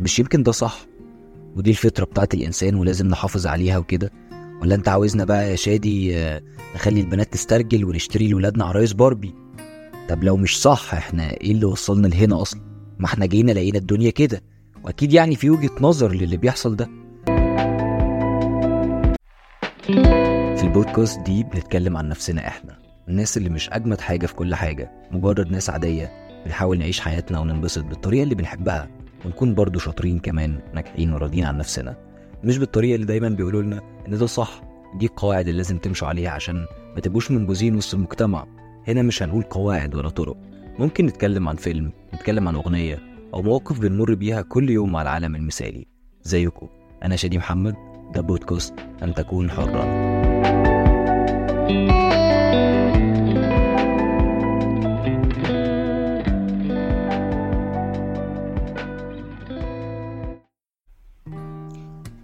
طب مش يمكن ده صح؟ ودي الفطرة بتاعت الإنسان ولازم نحافظ عليها وكده. ولا أنت عاوزنا بقى يا شادي آه، نخلي البنات تسترجل ونشتري لولادنا عرايس باربي؟ طب لو مش صح إحنا إيه اللي وصلنا لهنا أصلا؟ ما إحنا جينا لقينا الدنيا كده. وأكيد يعني في وجهة نظر للي بيحصل ده. في البودكاست دي بنتكلم عن نفسنا إحنا الناس اللي مش أجمد حاجة في كل حاجة مجرد ناس عادية بنحاول نعيش حياتنا وننبسط بالطريقة اللي بنحبها. ونكون برضو شاطرين كمان ناجحين وراضيين عن نفسنا. مش بالطريقة اللي دايما بيقولوا لنا إن ده صح. دي القواعد اللي لازم تمشوا عليها عشان ما تبقوش منبوذين وسط المجتمع. هنا مش هنقول قواعد ولا طرق. ممكن نتكلم عن فيلم نتكلم عن أغنية أو مواقف بنمر بيها كل يوم مع العالم المثالي. زيكم. أنا شادي محمد. ده بودكاست ان تكون حرا.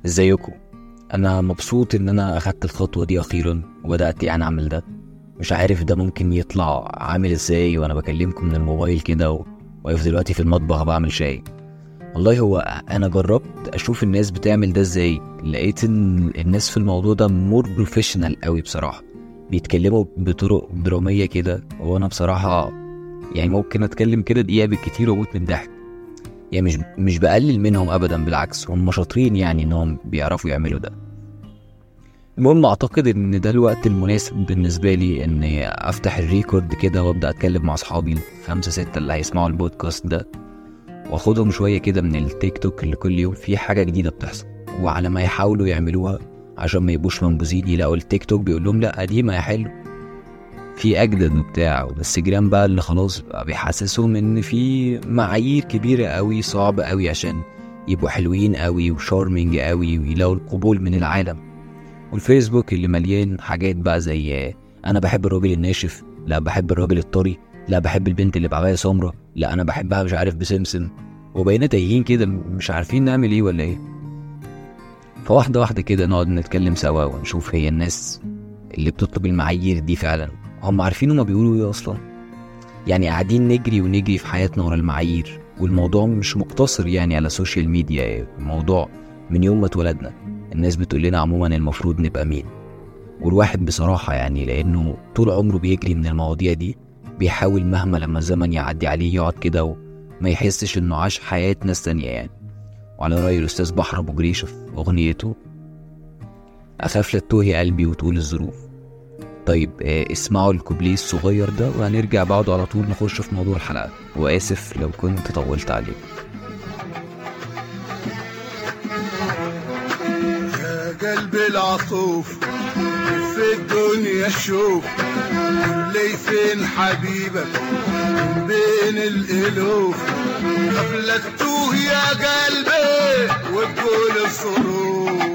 إزيكم؟ أنا مبسوط إن أنا أخدت الخطوة دي أخيرا وبدأت يعني أعمل ده. مش عارف ده ممكن يطلع عامل إزاي وأنا بكلمكم من الموبايل كده و- واقف دلوقتي في المطبخ بعمل شاي. والله هو أنا جربت أشوف الناس بتعمل ده إزاي. لقيت إن الناس في الموضوع ده more professional قوي بصراحة. بيتكلموا بطرق درامية كده. وأنا بصراحة يعني ممكن أتكلم كده دقيقة بالكتير وأموت من الضحك. يعني مش مش بقلل منهم ابدا بالعكس هم شاطرين يعني انهم بيعرفوا يعملوا ده. المهم أعتقد إن ده الوقت المناسب بالنسبة لي اني أفتح ال record كده وأبدأ أتكلم مع أصحابي الخمسة ستة اللي هيسمعوا البودكاست ده وأخدهم شوية كده من التيك توك اللي كل يوم في حاجة جديدة بتحصل. وعلى ما يحاولوا يعملوها عشان ما يبقوش منبوذين يلاقوا التيك توك بيقول لهم لا قديمه يا حلو. في أجدد وبتاع. والانستجرام بقى اللي خلاص بقى بيحسسهم إن في معايير كبيرة قوي صعبه قوي عشان يبقوا حلوين قوي و charming قوي ويلاقوا القبول من العالم. والفيسبوك اللي مليان حاجات بقى زي أنا بحب الراجل الناشف لا بحب الراجل الطري لا بحب البنت اللي بعباية سمرة لا أنا بحبها مش عارف بسمسم. وبقينا تايهين كده مش عارفين نعمل إيه ولا إيه. فواحدة واحدة كده نقعد نتكلم سوا ونشوف هي الناس اللي بتطلب المعايير دي فعلا. هم عارفين هما بيقولوا إيه أصلا؟ يعني قاعدين نجري ونجري في حياتنا ورا المعايير والموضوع مش مقتصر يعني على ال social media الموضوع من يوم ما اتولدنا. الناس بتقول لنا عموما المفروض نبقى مين؟ والواحد بصراحة يعني لأنه طول عمره بيجري من المواضيع دي بيحاول مهما لما الزمن يعدي عليه يقعد كده وما يحسش إنه عاش حياة ناس تانية يعني. وعلى رأي الأستاذ بحر أبو جريشة في أغنيته أخاف لا تتوهي قلبي وتقول الظروف. طيب آه، اسمعوا الكوبليه الصغير ده وهنرجع بعده على طول نخش في موضوع الحلقة. وآسف لو كنت طولت عليكم يا قلبي العطوف في الدنيا شوف لي فين حبيبك؟ بين الألوف. قبل تتوه يا قلبي وتقول الظروف.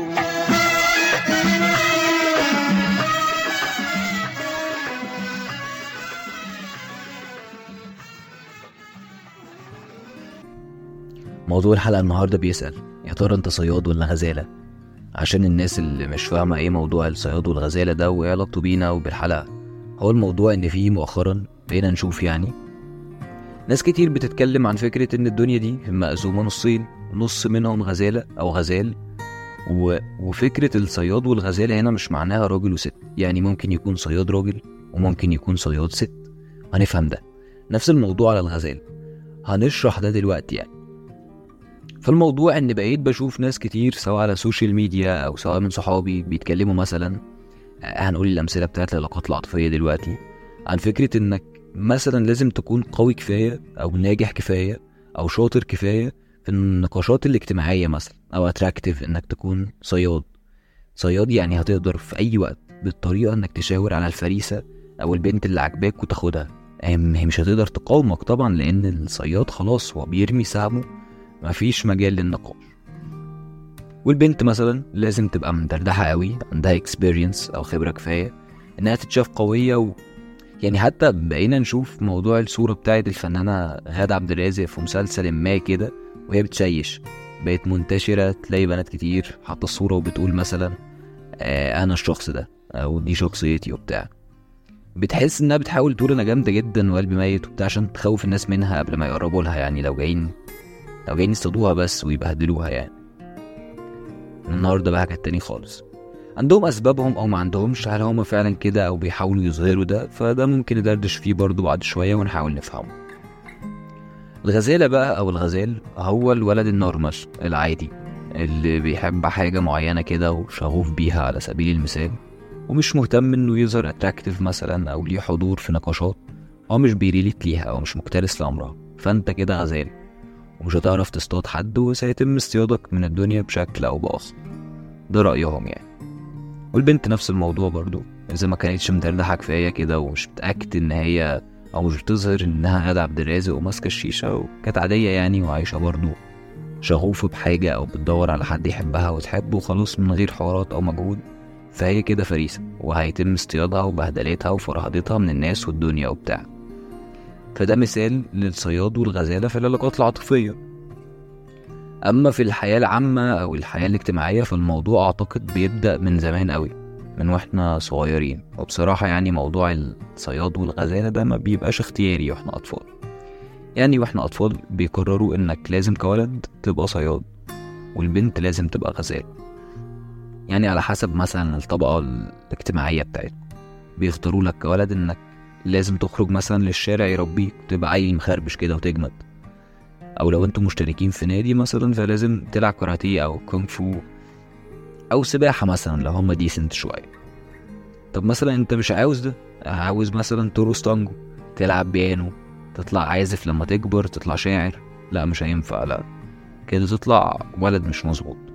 موضوع الحلقة النهاردة بيسأل يا ترى أنت صياد ولا غزالة؟ عشان الناس اللي مش فاهمة إيه موضوع الصياد والغزالة ده وايه علاقته بينا وبالحلقة. هو الموضوع إن فيه مؤخرا بقينا نشوف يعني. ناس كتير بتتكلم عن فكرة إن الدنيا دي مقسومة نصين نص منهم غزالة أو غزال. و... وفكرة الصياد والغزالة هنا مش معناها راجل وست. يعني ممكن يكون صياد راجل وممكن يكون صياد ست. هنفهم ده. نفس الموضوع على الغزال. هنشرح ده دلوقتي يعني. فالموضوع إن بقيت بشوف ناس كتير سواء على ال social media أو سواء من صحابي بيتكلموا مثلا آه، هنقول الأمثلة بتاعت العلاقات العاطفية دلوقتي عن فكرة إنك مثلا لازم تكون قوي كفاية أو ناجح كفاية أو شاطر كفاية في النقاشات الاجتماعية مثلا أو attractive إنك تكون صياد. صياد يعني هتقدر في أي وقت بالطريقة إنك تشاور على الفريسة أو البنت اللي عاجباك وتاخدها. هي مش هتقدر تقاومك طبعا لأن الصياد خلاص هو بيرمي سهمه مفيش مجال للنقاش. والبنت مثلا لازم تبقى مدردحة قوي عندها experience أو خبرة كفاية إنها تتشاف قوية و... يعني حتى بقينا نشوف موضوع الصورة بتاعت الفنانة غادة عبد الرازق في مسلسل ما كده وهي بتشيش. بقت منتشرة تلاقي بنات كتير حاطة الصورة وبتقول مثلا آه أنا الشخص ده أو دي شخصيتي وبتاع. بتحس إنها بتحاول تقول أنا جامدة جدا وقلبي ميت وبتاع عشان تخوف الناس منها قبل ما يقربوا لها يعني لو جايين أو جايين يصطادوها بس ويبهدلوها يعني. النهارده بقى كانت تاني خالص. عندهم أسبابهم أو ما عندهمش هل هم فعلا كده أو بيحاولوا يظهروا ده؟ فده ممكن ندردش فيه برضو بعد شوية ونحاول نفهمه. الغزالة بقى أو الغزال هو الولد النورمال العادي اللي بيحب حاجة معينة كده وشغوف بيها على سبيل المثال ومش مهتم إنه يظهر attractive مثلا أو ليه حضور في نقاشات هو مش بي relate ليها أو مش مكترث لامرها فأنت كده غزال. ومش هتعرف تصطاد حد وسيتم اصطيادك من الدنيا بشكل أو بآخر. ده رأيهم يعني. والبنت نفس الموضوع برضو. إذا ما كانتش مدردحة كفاية كده ومش متاكد إن هي أو مش بتظهر إنها غادة عبد الرازق وماسكة الشيشة وكانت عادية يعني وعايشة برضو. شغوفة بحاجة أو بتدور على حد يحبها وتحبه وخلاص من غير حوارات أو مجهود. فهي كده فريسة. وهيتم اصطيادها وبهدلتها وفرهدتها من الناس والدنيا وبتاع. فده مثال للصياد والغزالة في العلاقات العاطفية. أما في الحياة العامة أو الحياة الاجتماعية فالموضوع أعتقد بيبدأ من زمان قوي من وإحنا صغيرين. وبصراحة يعني موضوع الصياد والغزالة ده ما بيبقاش اختياري وإحنا أطفال. يعني وإحنا أطفال بيقرروا إنك لازم كولد تبقى صياد والبنت لازم تبقى غزال يعني على حسب مثلا الطبقة الاجتماعية بتاعتكم. بيختاروا لك كولد إنك لازم تخرج مثلا للشارع يربيك تبقى عيل مخربش كده وتجمد. أو لو أنتم مشتركين في نادي مثلا فلازم تلعب كاراتيه أو كونغ فو أو سباحة مثلا لو هم decent شوية. طب مثلا أنت مش عاوز ده؟ عاوز مثلا ترقص تانجو تلعب بيانو تطلع عازف لما تكبر تطلع شاعر؟ لا مش هينفع لا. كده تطلع ولد مش مظبوط.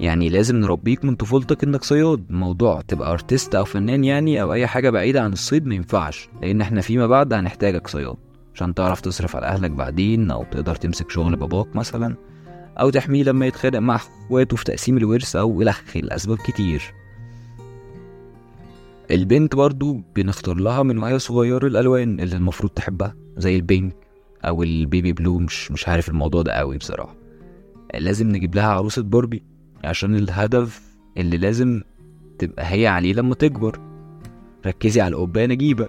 يعني لازم نربيك من طفولتك انك صياد. موضوع تبقى artist أو فنان يعني أو اي حاجة بعيدة عن الصيد ما ينفعش لأن إحنا فيما بعد هنحتاجك صياد. عشان تعرف تصرف على اهلك بعدين أو تقدر تمسك شغل باباك مثلا أو تحميه لما يتخانق مع اخواته في تقسيم الورث أو الخ الاسباب كتير. البنت برضو بنختار لها من وهي صغيرة الألوان اللي المفروض تحبها زي ال pink أو ال baby blue مش مش عارف الموضوع ده قوي بصراحة. لازم نجيب لها عروسة باربي. عشان الهدف اللي لازم تبقى هي عليه لما تكبر. ركزي على القبانة نجيبة.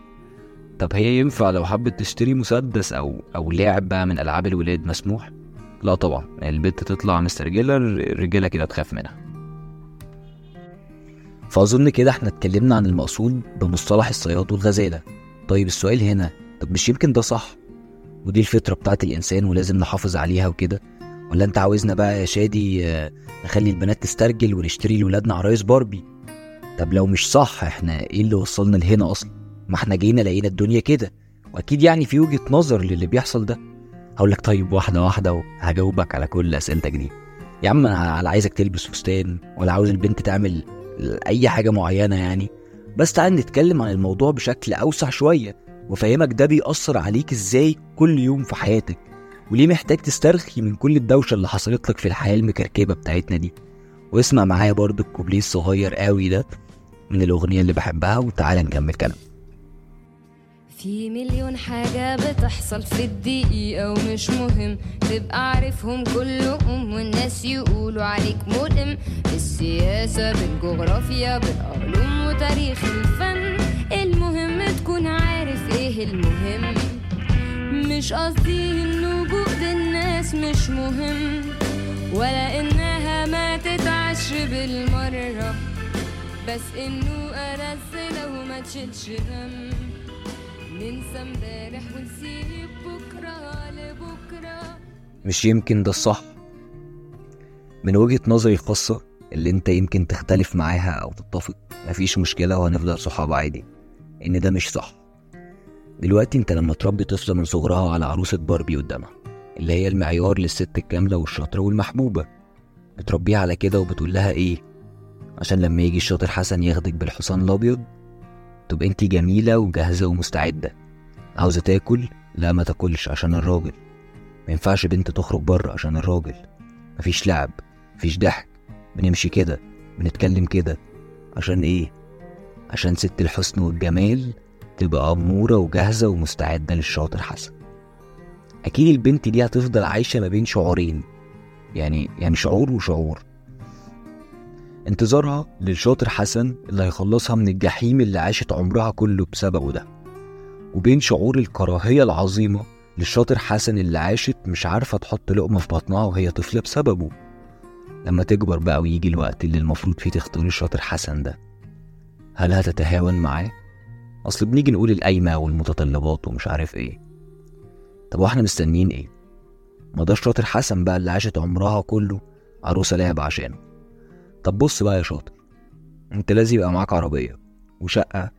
طب هي ينفع لو حبت تشتري مسدس أو أو لعب بقى من ألعاب الولاد مسموح؟ لا طبعا البنت تطلع مسترجلة الرجالة كده تخاف منها. فأظن كده إحنا اتكلمنا عن المقصود بمصطلح الصياد والغزالة. طيب السؤال هنا طب مش يمكن ده صح؟ ودي الفطرة بتاعت الإنسان ولازم نحافظ عليها وكده. ولا انت عاوزنا بقى يا شادي آه، نخلي البنات تسترجل ونشتري لولادنا عرايس باربي؟ طب لو مش صح إحنا إيه اللي وصلنا لهنا أصلا؟ ما إحنا جينا لقينا الدنيا كده واكيد يعني في وجهة نظر للي بيحصل ده. هقول لك طيب واحدة واحدة وهجاوبك على كل أسئلتك دي. يا عم أنا لا عايزك تلبس فستان ولا عاوز البنت تعمل أي حاجة معينة يعني. بس تعال نتكلم عن الموضوع بشكل أوسع شوية وفهمك ده بيأثر عليك إزاي كل يوم في حياتك. وليه محتاج تسترخي من كل الدوشة اللي حصلت لك في الحياة المكركبة بتاعتنا دي؟ واسمع معايا برضو الكوبليه الصغير قوي ده من الأغنية اللي بحبها وتعالى نكمل كلام. في مليون حاجة بتحصل في الدقيقة ومش مهم تبقى عارفهم كلهم والناس يقولوا عليك ملم بالسياسة بالجغرافيا بالعلوم وتاريخ الفن. المهم تكون عارف إيه المهم. مش قصدي مش مهم ولا إنها ما تتعش بالمرة. بس إنه أرز لو ما تشيلش هم. ننسى امبارح ونسيب بكرة لبكرة. مش يمكن ده الصح؟ من وجهة نظري الخاصة اللي أنت يمكن تختلف معاها أو تتفق مفيش مشكلة وهنفضل صحاب عادي. إن ده مش صح. دلوقتي أنت لما تربي طفلة من صغرها على عروسة باربي قدامها اللي هي المعيار للست الكاملة والشاطرة والمحبوبة. بتربيها على كده وبتقول لها إيه؟ عشان لما يجي الشاطر حسن ياخدك بالحصان الأبيض. تبقى أنت جميلة وجاهزة ومستعدة. عاوزة تاكل؟ لا ما تاكلش عشان الراجل. ما ينفعش بنت تخرج بره عشان الراجل. مفيش لعب مفيش ضحك. بنمشي كده بنتكلم كده. عشان إيه؟ عشان ست الحسن والجمال تبقى أمورة وجاهزة ومستعدة للشاطر حسن. أكيد البنت دي هتفضل عايشة ما بين شعورين. يعني يعني شعور وشعور. انتظارها للشاطر حسن اللي هيخلصها من الجحيم اللي عاشت عمرها كله بسببه ده. وبين شعور الكراهية العظيمة للشاطر حسن اللي عاشت مش عارفة تحط لقمة في بطنها وهي طفلة بسببه. لما تكبر بقى ويجي الوقت اللي المفروض فيه تختار الشاطر حسن ده. هل هتتهاون معاه؟ أصل بنيجي نقول القايمة والمتطلبات ومش عارف إيه. طب وإحنا مستنيين إيه؟ ما ده الشاطر حسن بقى اللي عاشت عمرها كله عروسة لعب عشانه طب بص بقى يا شاطر انت لازم يبقى معاك عربية وشقة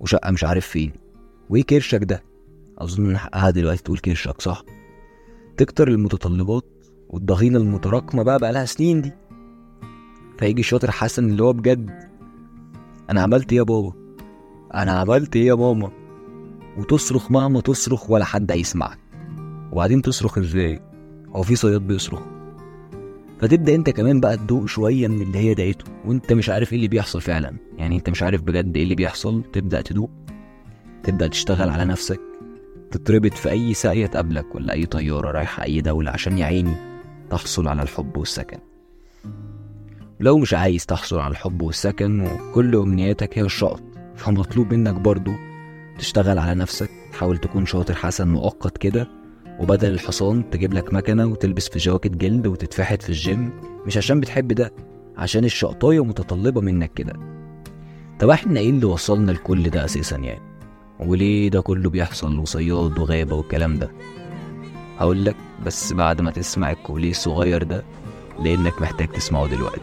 وشقة مش عارف فين. وايه كرشك ده؟ أظن من حقها دلوقتي تقول كرشك صح؟ تكتر المتطلبات والضغينة المتراكمة بقى بقى لها سنين دي. فيجي الشاطر حسن اللي هو بجد أنا عملت إيه يا بابا؟ أنا عملت إيه يا ماما؟ وتصرخ مهما تصرخ ولا حد هيسمعك. وبعدين تصرخ إزاي؟ هو في صياد بيصرخ. فتبدأ أنت كمان بقى تدوق شوية من اللي هي دقته وأنت مش عارف إيه اللي بيحصل فعلا. يعني أنت مش عارف بجد إيه اللي بيحصل. تبدأ تدوق تبدأ تشتغل على نفسك تتربط في أي ساقيه تقابلك ولا أي طيارة رايحة أي دولة عشان يا عيني تحصل على الحب والسكن. لو مش عايز تحصل على الحب والسكن وكل أمنياتك هي الشقط فمطلوب منك برضو تشتغل على نفسك تحاول تكون شاطر حسن مؤقت كده وبدل الحصان تجيب لك مكنة وتلبس في جواكت جلد وتتفحت في الجيم مش عشان بتحب ده عشان الشقطاية متطلبة منك كده. طب إحنا إيه اللي وصلنا لكل ده أساسا يعني؟ وليه ده كله بيحصل وصياد وغابة والكلام ده؟ هقول لك بس بعد ما تسمع الكوبليه الصغير ده لأنك محتاج تسمعه دلوقتي.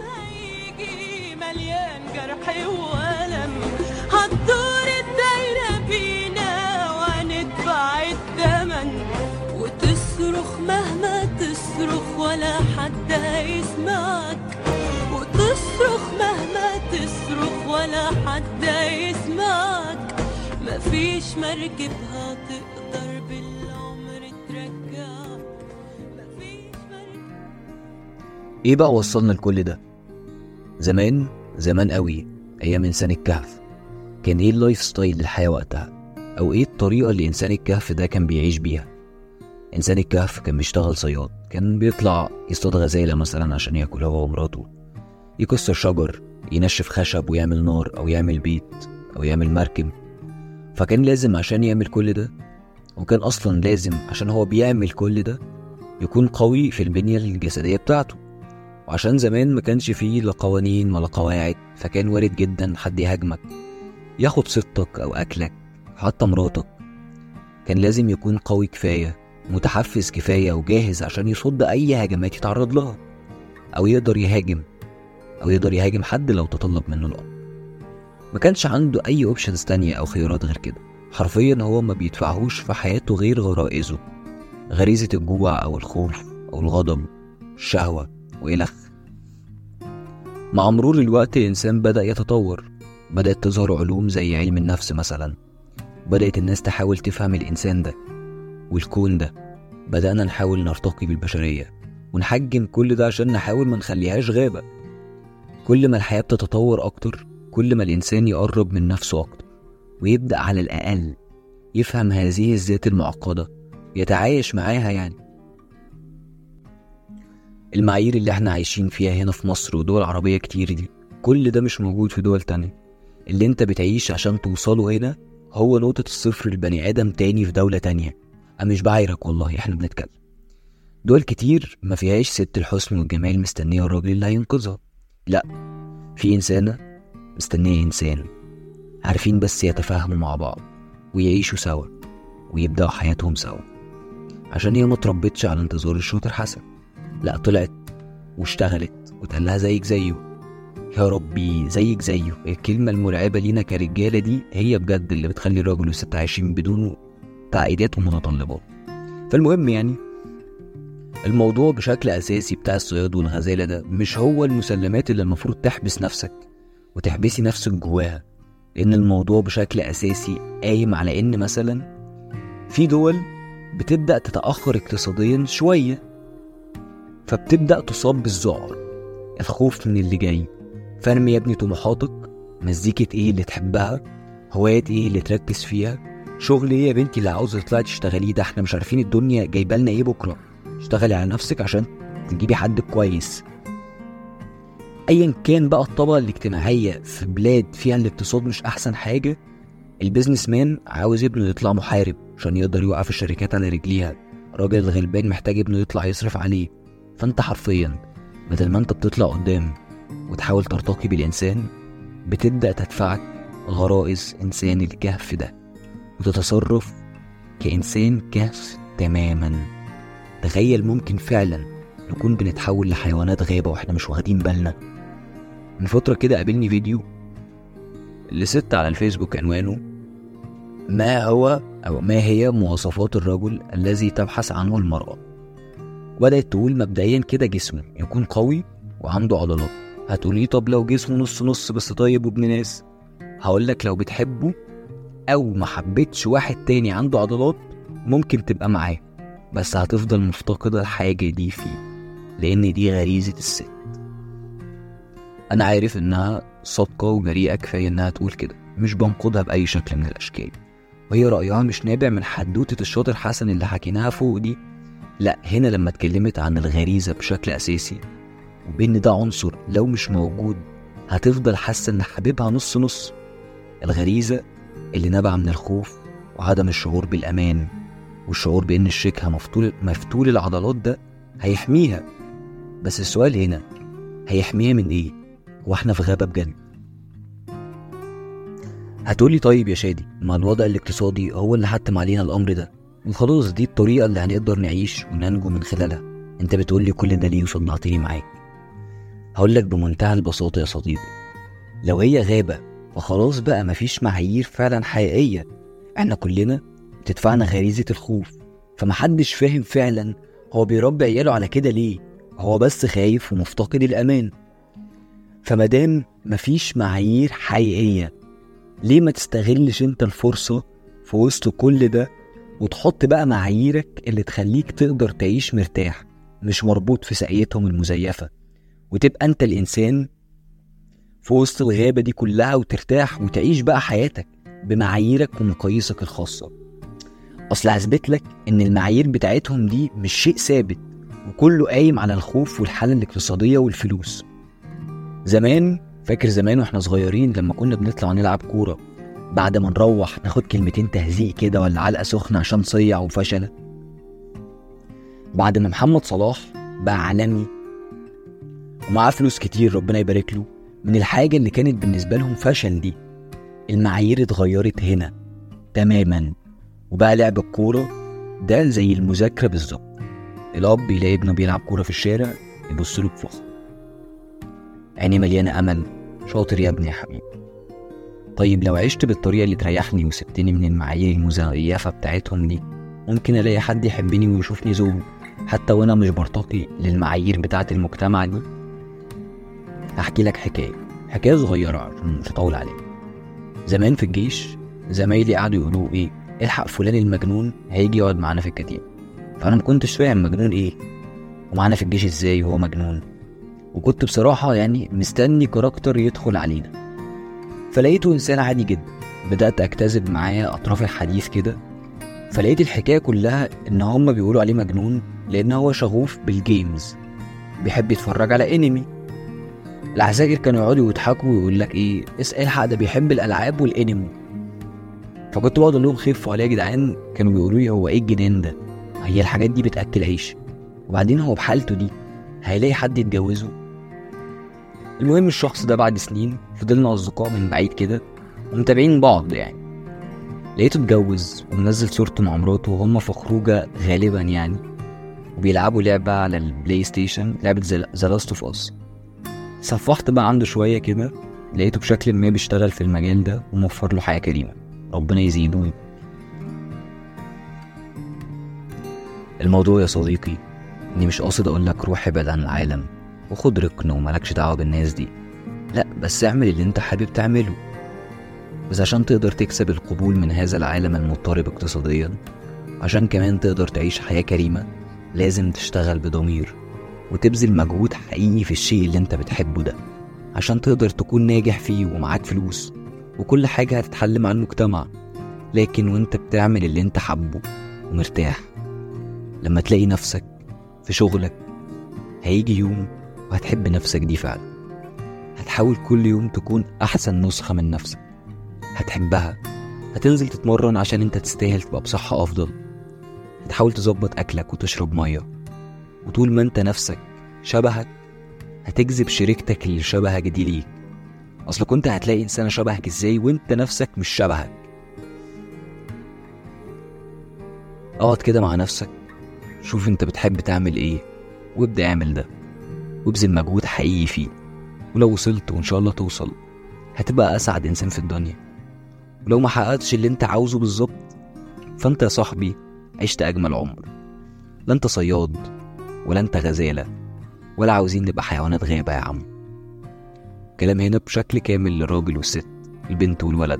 ولا حد هيسمعك وتصرخ مهما تصرخ ولا حد هيسمعك مفيش مركب هتقدر بالعمر ترجعك. مفيش مركب. إيه بقى وصلنا لكل ده؟ زمان زمان قوي أيام إنسان الكهف. كان إيه ال lifestyle للحياة وقتها؟ أو إيه الطريقة اللي إنسان الكهف ده كان بيعيش بيها؟ إنسان الكهف كان بيشتغل صياد. كان بيطلع يصطاد غزالة مثلا عشان ياكل هو ومراته. يكسر شجر ينشف خشب ويعمل نار أو يعمل بيت أو يعمل مركب. فكان لازم عشان يعمل كل ده وكان أصلا لازم عشان هو بيعمل كل ده يكون قوي في البنية الجسدية بتاعته. وعشان زمان ما كانش فيه لا قوانين ولا قواعد فكان وارد جدا حد يهاجمك ياخد ستك أو أكلك حتى مراتك. كان لازم يكون قوي كفاية. متحفز كفاية وجاهز عشان يصد أي هجمات يتعرض لها أو يقدر يهاجم أو يقدر يهاجم حد لو تطلب منه الامر ما كانش عنده أي اوبشنز تانية أو خيارات غير كده. حرفيا هو ما بيدفعهوش في حياته غير غرائزه. غريزة الجوع أو الخوف أو الغضب الشهوة وإلخ. مع مرور الوقت الإنسان بدأ يتطور. بدأت تظهر علوم زي علم النفس مثلا. بدأت الناس تحاول تفهم الإنسان ده. والكون ده. بدأنا نحاول نرتقي بالبشرية ونحجم كل ده عشان نحاول ما نخليهاش غابة. كل ما الحياة بتتطور أكتر كل ما الإنسان يقرب من نفسه أكتر ويبدأ على الأقل يفهم هذه الذات المعقدة يتعايش معاها يعني. المعايير اللي إحنا عايشين فيها هنا في مصر ودول عربية كتير دي كل ده مش موجود في دول تانية. اللي انت بتعيش عشان توصله هنا هو نقطة الصفر لبني آدم تاني في دولة تانية. أنا مش بعايرك والله إحنا بنتكلم. دول كتير ما فيهاش ست الحسن والجمال مستنية الراجل اللي هينقذها. لا في إنسانة مستنية إنسان. عارفين بس يتفاهموا مع بعض ويعيشوا سوا ويبدأوا حياتهم سوا. عشان هي ما تربتش على انتظار الشاطر حسن. لا طلعت واشتغلت وتقال لها زيك زيه. يا ربي زيك زيه. الكلمة المرعبة لينا كرجالة دي هي بجد اللي بتخلي الراجل والست عايشين بدون تعقيدات ومتطلبات فالمهم يعني الموضوع بشكل أساسي بتاع الصياد والغزالة ده مش هو المسلمات اللي المفروض تحبس نفسك وتحبسي نفسك جواها لأن الموضوع بشكل أساسي قايم على إن مثلا في دول بتبدأ تتأخر اقتصاديا شوية فبتبدأ تصاب بالذعر الخوف من اللي جاي. فارمي يا ابني طموحاتك مزيكة إيه اللي تحبها؟ هوايات إيه اللي تركز فيها؟ شغل إيه يا بنتي اللي عاوزة تطلعي تشتغليه ده إحنا مش عارفين الدنيا جايبة لنا إيه بكرة؟ اشتغلي على نفسك عشان تجيبي حد كويس. ايا كان بقى الطبقة الاجتماعية في بلاد فيها الاقتصاد مش أحسن حاجة البيزنس مان عاوز ابنه يطلع محارب عشان يقدر يوقف الشركات على رجليها. الراجل الغلبان محتاج ابنه يطلع يصرف عليه. فأنت حرفيا بدل ما أنت بتطلع قدام وتحاول ترتقي بالإنسان بتبدأ تدفعك غرائز إنسان الكهف ده. وتتصرف كإنسان كهف تماما. تخيل ممكن فعلا نكون بنتحول لحيوانات غابة وإحنا مش واخدين بالنا. من فترة كده قابلني فيديو لست على الفيسبوك عنوانه ما هو أو ما هي مواصفات الرجل الذي تبحث عنه المرأة. بدأت تقول مبدئيا كده جسمه يكون قوي وعنده عضلات. هتقولي طب لو جسمه نص نص بس طيب وابن ناس؟ هقولك لو بتحبه أو ما حبيتش واحد تاني عنده عضلات ممكن تبقى معاه. بس هتفضل مفتقدة الحاجة دي فيه لأن دي غريزة الست. أنا عارف إنها صادقة وجريئة كفاية إنها تقول كده. مش بنقدها بأي شكل من الأشكال. وهي رأيها مش نابع من حدوتة الشاطر حسن اللي حكيناها فوق دي. لا هنا لما اتكلمت عن الغريزة بشكل أساسي وبإن ده عنصر لو مش موجود هتفضل حاسة إن حبيبها نص نص. الغريزة اللي نبع من الخوف وعدم الشعور بالأمان والشعور بإن الشيكها مفتول مفتول العضلات ده هيحميها. بس السؤال هنا هيحميها من إيه؟ هو إحنا في غابة بجد؟ هتقولي طيب يا شادي ما الوضع الاقتصادي هو اللي حتم علينا الأمر ده. وخلاص دي الطريقة اللي هنقدر نعيش وننجو من خلالها. أنت بتقولي كل ده ليه وصدعتني معاك. هقولك بمنتهى البساطة يا صديقي. لو هي غابة فخلاص بقى مفيش معايير فعلا حقيقية إحنا كلنا بتدفعنا غريزة الخوف فمحدش فاهم فعلا هو بيربي عياله على كده ليه هو بس خايف ومفتقد الأمان. فمادام مفيش معايير حقيقية ليه ما تستغلش أنت الفرصة في وسط كل ده وتحط بقى معاييرك اللي تخليك تقدر تعيش مرتاح مش مربوط في ساقيتهم المزيفة وتبقى أنت الإنسان في وسط الغابة دي كلها وترتاح وتعيش بقى حياتك بمعاييرك ومقاييسك الخاصة. أصل هثبت لك إن المعايير بتاعتهم دي مش شيء ثابت وكله قايم على الخوف والحالة الاقتصادية والفلوس. زمان فاكر زمان وإحنا صغيرين لما كنا بنطلع نلعب كورة؟ بعد ما نروح ناخد كلمتين تهزيق كده ولا علقة سخنة عشان صيع وفشل بعد ما محمد صلاح بقى عالمي ومعاه فلوس كتير ربنا يبارك له من الحاجة اللي كانت بالنسبة لهم فشل دي. المعايير اتغيرت هنا تماما وبقى لعب الكورة ده زي المذاكرة بالظبط. الأب يلاقي ابنه بيلعب كورة في الشارع يبص له بفخر. عيني مليانة أمل. شاطر يا ابني يا حبيبي. طيب لو عشت بالطريقة اللي تريحني وسبتني من المعايير المزيفة بتاعتهم دي ممكن ألاقي حد يحبني ويشوفني زوج حتى وأنا مش برتقي للمعايير بتاعة المجتمع دي؟ هحكي لك حكاية. حكاية صغيرة عشان مش هطول عليك. زمان في الجيش زمايلي قعدوا يقولوا إيه إلحق فلان المجنون هيجي يقعد معانا في الكتيب فأنا ما كنتش فاهم مجنون إيه ومعانا في الجيش إزاي وهو مجنون. وكنت بصراحة يعني مستني كاركتر يدخل علينا. فلقيته إنسان عادي جدا. بدأت أجتذب معاه أطراف الحديث كده. فلقيت الحكاية كلها إن هما بيقولوا عليه مجنون لأن هو شغوف بالجيمز بيحب يتفرج على انمي العساكر كانوا يقعدوا يضحكوا ويقول لك إيه اسال الحق ده؟ بيحب الألعاب والأنمي. فكنت بقعد أقول لهم خفوا عليا يا جدعان كانوا بيقولوا لي هو إيه الجنان ده؟ هي الحاجات دي بتأكل عيش. وبعدين هو بحالته دي هيلاقي حد يتجوزه. المهم الشخص ده بعد سنين فضلنا أصدقاء من بعيد كده ومتابعين بعض يعني. لقيته اتجوز ومنزل صورته مع مراته وهما في خروجة غالبا يعني. وبيلعبوا لعبة على البلاي ستيشن لعبة The Last of Us صفحت بقى عنده شوية كده لقيته بشكل ما بيشتغل في المجال ده وموفر له حياة كريمة. ربنا يزيده. الموضوع يا صديقي إني مش قاصد أقول لك روح ابعد عن العالم وخد ركن وملكش دعوة بالناس دي. لا بس اعمل اللي أنت حابب تعمله. بس عشان تقدر تكسب القبول من هذا العالم المضطرب اقتصاديا عشان كمان تقدر تعيش حياة كريمة لازم تشتغل بضمير. وتبذل مجهود حقيقي في الشيء اللي انت بتحبه ده عشان تقدر تكون ناجح فيه ومعاك فلوس وكل حاجة هتتحل مع المجتمع لكن وانت بتعمل اللي انت حبه ومرتاح لما تلاقي نفسك في شغلك هيجي يوم وهتحب نفسك دي فعلا. هتحاول كل يوم تكون أحسن نسخة من نفسك. هتحبها هتنزل تتمرن عشان انت تستاهل تبقى بصحة أفضل. هتحاول تظبط أكلك وتشرب مية. وطول ما انت نفسك شبهك هتجذب شريكتك اللي شبهك دي ليك. أصل كنت هتلاقي إنسانة شبهك إزاي وانت نفسك مش شبهك؟ اقعد كده مع نفسك شوف انت بتحب تعمل إيه وابدأ اعمل ده وابذل مجهود حقيقي فيه ولو وصلت وإن شاء الله توصل هتبقى أسعد إنسان في الدنيا. ولو ما حققتش اللي انت عاوزه بالظبط فانت يا صاحبي عشت أجمل عمر. لا انت صياد ولا انت غزالة ولا عاوزين نبقى حيوانات غابة يا عم. كلام هنا بشكل كامل للراجل والست البنت والولد.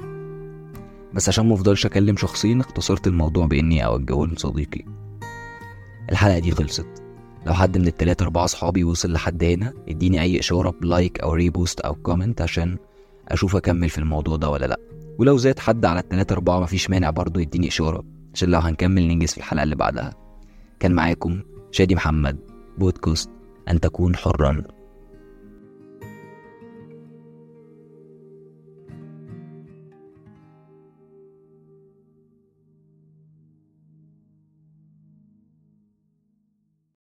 بس عشان ما افضلش اكلم شخصين اختصرت الموضوع بإني أوجهه لصديقي الحلقة دي خلصت. لو حد من التلاتة أربعة صحابي وصل لحد هنا اديني أي إشارة ب like أو repost أو comment عشان أشوف أكمل في الموضوع ده ولا لأ. ولو زاد حد على التلاتة أربعة مفيش مانع برضه يديني إشارة. عشان لو هنكمل ننجز في الحلقة اللي بعدها. كان معاكم شادي محمد بودكاست أن تكون حرا.